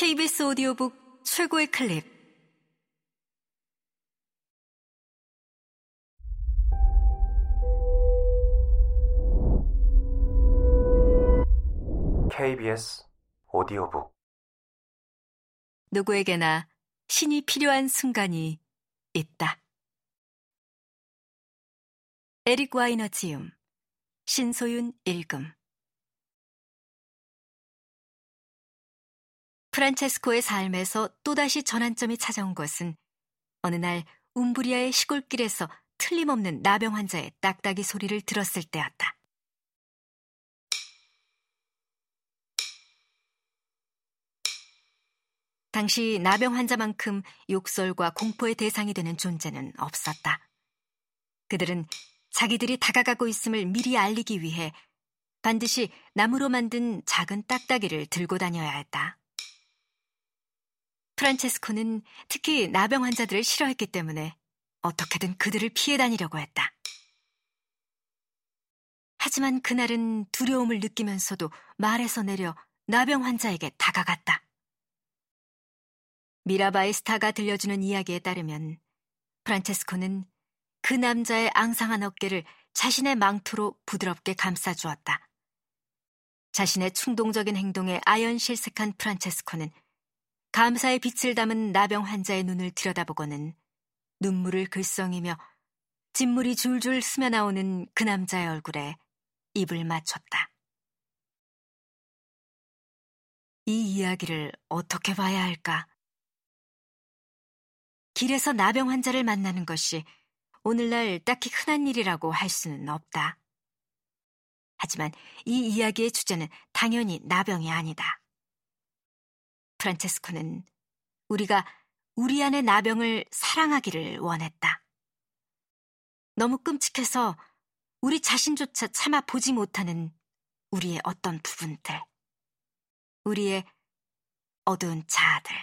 KBS 오디오북 최고의 클립. KBS 오디오북. 누구에게나 신이 필요한 순간이 있다. 에릭 와이너 지음 신소윤 읽음 프란체스코의 삶에서 또다시 전환점이 찾아온 것은 어느 날 움브리아의 시골길에서 틀림없는 나병 환자의 딱딱이 소리를 들었을 때였다. 당시 나병 환자만큼 욕설과 공포의 대상이 되는 존재는 없었다. 그들은 자기들이 다가가고 있음을 미리 알리기 위해 반드시 나무로 만든 작은 딱딱이를 들고 다녀야 했다. 프란체스코는 특히 나병 환자들을 싫어했기 때문에 어떻게든 그들을 피해 다니려고 했다. 하지만 그날은 두려움을 느끼면서도 말에서 내려 나병 환자에게 다가갔다. 미라바의 스타가 들려주는 이야기에 따르면 프란체스코는 그 남자의 앙상한 어깨를 자신의 망토로 부드럽게 감싸주었다. 자신의 충동적인 행동에 아연실색한 프란체스코는 감사의 빛을 담은 나병 환자의 눈을 들여다보고는 눈물을 글썽이며 진물이 줄줄 스며나오는 그 남자의 얼굴에 입을 맞췄다. 이 이야기를 어떻게 봐야 할까? 길에서 나병 환자를 만나는 것이 오늘날 딱히 흔한 일이라고 할 수는 없다. 하지만 이 이야기의 주제는 당연히 나병이 아니다. 프란체스코는 우리가 우리 안의 나병을 사랑하기를 원했다. 너무 끔찍해서 우리 자신조차 참아 보지 못하는 우리의 어떤 부분들, 우리의 어두운 자아들.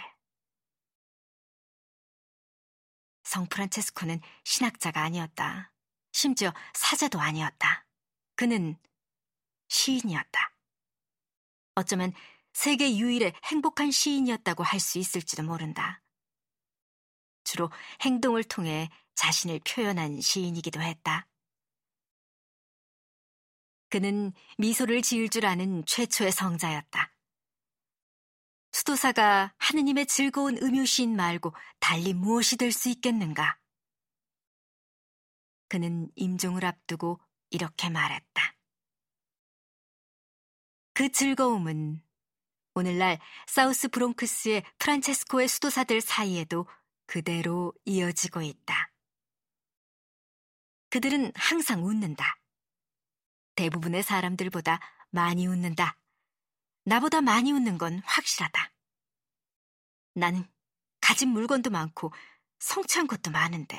성 프란체스코는 신학자가 아니었다. 심지어 사자도 아니었다. 그는 시인이었다. 어쩌면 세계 유일의 행복한 시인이었다고 할 수 있을지도 모른다. 주로 행동을 통해 자신을 표현한 시인이기도 했다. 그는 미소를 지을 줄 아는 최초의 성자였다. 수도사가 하느님의 즐거운 음유시인 말고 달리 무엇이 될 수 있겠는가? 그는 임종을 앞두고 이렇게 말했다. 그 즐거움은 오늘날 사우스 브롱크스의 프란체스코의 수도사들 사이에도 그대로 이어지고 있다. 그들은 항상 웃는다. 대부분의 사람들보다 많이 웃는다. 나보다 많이 웃는 건 확실하다. 나는 가진 물건도 많고 성취한 것도 많은데.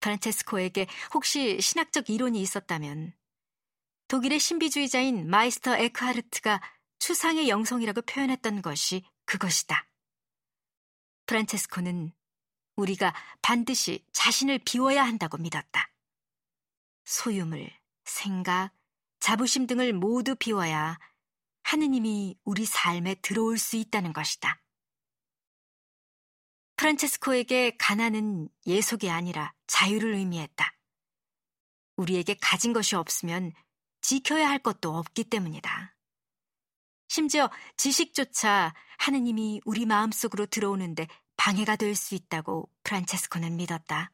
프란체스코에게 혹시 신학적 이론이 있었다면 독일의 신비주의자인 마이스터 에크하르트가 추상의 영성이라고 표현했던 것이 그것이다. 프란체스코는 우리가 반드시 자신을 비워야 한다고 믿었다. 소유물, 생각, 자부심 등을 모두 비워야 하느님이 우리 삶에 들어올 수 있다는 것이다. 프란체스코에게 가난은 예속이 아니라 자유를 의미했다. 우리에게 가진 것이 없으면 지켜야 할 것도 없기 때문이다. 심지어 지식조차 하느님이 우리 마음속으로 들어오는데 방해가 될 수 있다고 프란체스코는 믿었다.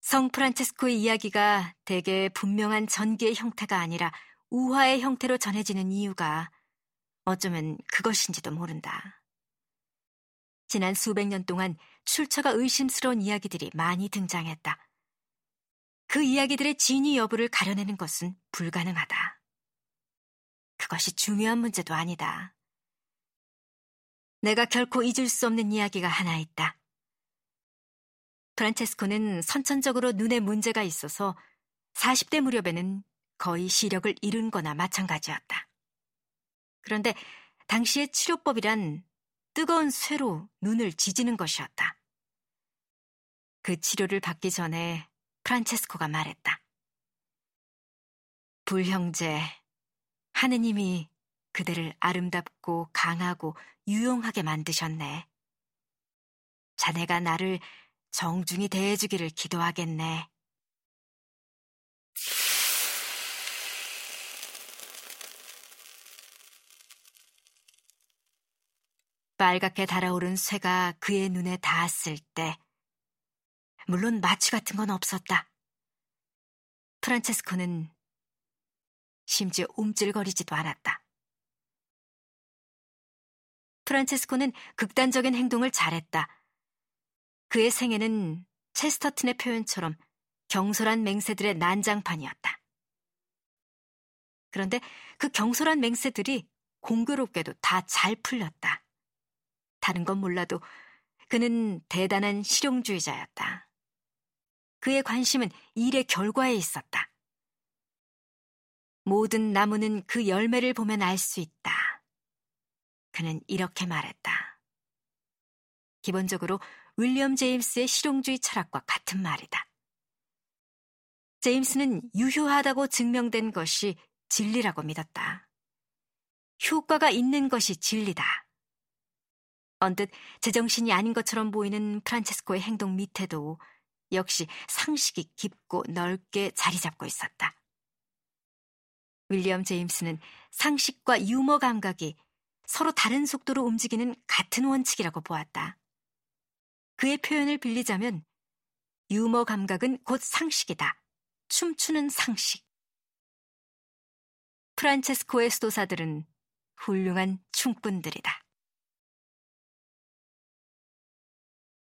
성 프란체스코의 이야기가 대개 분명한 전기의 형태가 아니라 우화의 형태로 전해지는 이유가 어쩌면 그것인지도 모른다. 지난 수백 년 동안 출처가 의심스러운 이야기들이 많이 등장했다. 그 이야기들의 진위 여부를 가려내는 것은 불가능하다. 그것이 중요한 문제도 아니다. 내가 결코 잊을 수 없는 이야기가 하나 있다. 프란체스코는 선천적으로 눈에 문제가 있어서 40대 무렵에는 거의 시력을 잃은 거나 마찬가지였다. 그런데 당시의 치료법이란 뜨거운 쇠로 눈을 지지는 것이었다. 그 치료를 받기 전에 프란체스코가 말했다. 불형제, 하느님이 그대를 아름답고 강하고 유용하게 만드셨네. 자네가 나를 정중히 대해주기를 기도하겠네. 빨갛게 달아오른 쇠가 그의 눈에 닿았을 때, 물론 마취 같은 건 없었다. 프란체스코는 심지어 움찔거리지도 않았다. 프란체스코는 극단적인 행동을 잘했다. 그의 생애는 체스터튼의 표현처럼 경솔한 맹세들의 난장판이었다. 그런데 그 경솔한 맹세들이 공교롭게도 다 잘 풀렸다. 다른 건 몰라도 그는 대단한 실용주의자였다. 그의 관심은 일의 결과에 있었다. 모든 나무는 그 열매를 보면 알 수 있다. 그는 이렇게 말했다. 기본적으로 윌리엄 제임스의 실용주의 철학과 같은 말이다. 제임스는 유효하다고 증명된 것이 진리라고 믿었다. 효과가 있는 것이 진리다. 언뜻 제정신이 아닌 것처럼 보이는 프란체스코의 행동 밑에도 역시 상식이 깊고 넓게 자리 잡고 있었다. 윌리엄 제임스는 상식과 유머 감각이 서로 다른 속도로 움직이는 같은 원칙이라고 보았다. 그의 표현을 빌리자면 유머 감각은 곧 상식이다. 춤추는 상식. 프란체스코의 수도사들은 훌륭한 춤꾼들이다.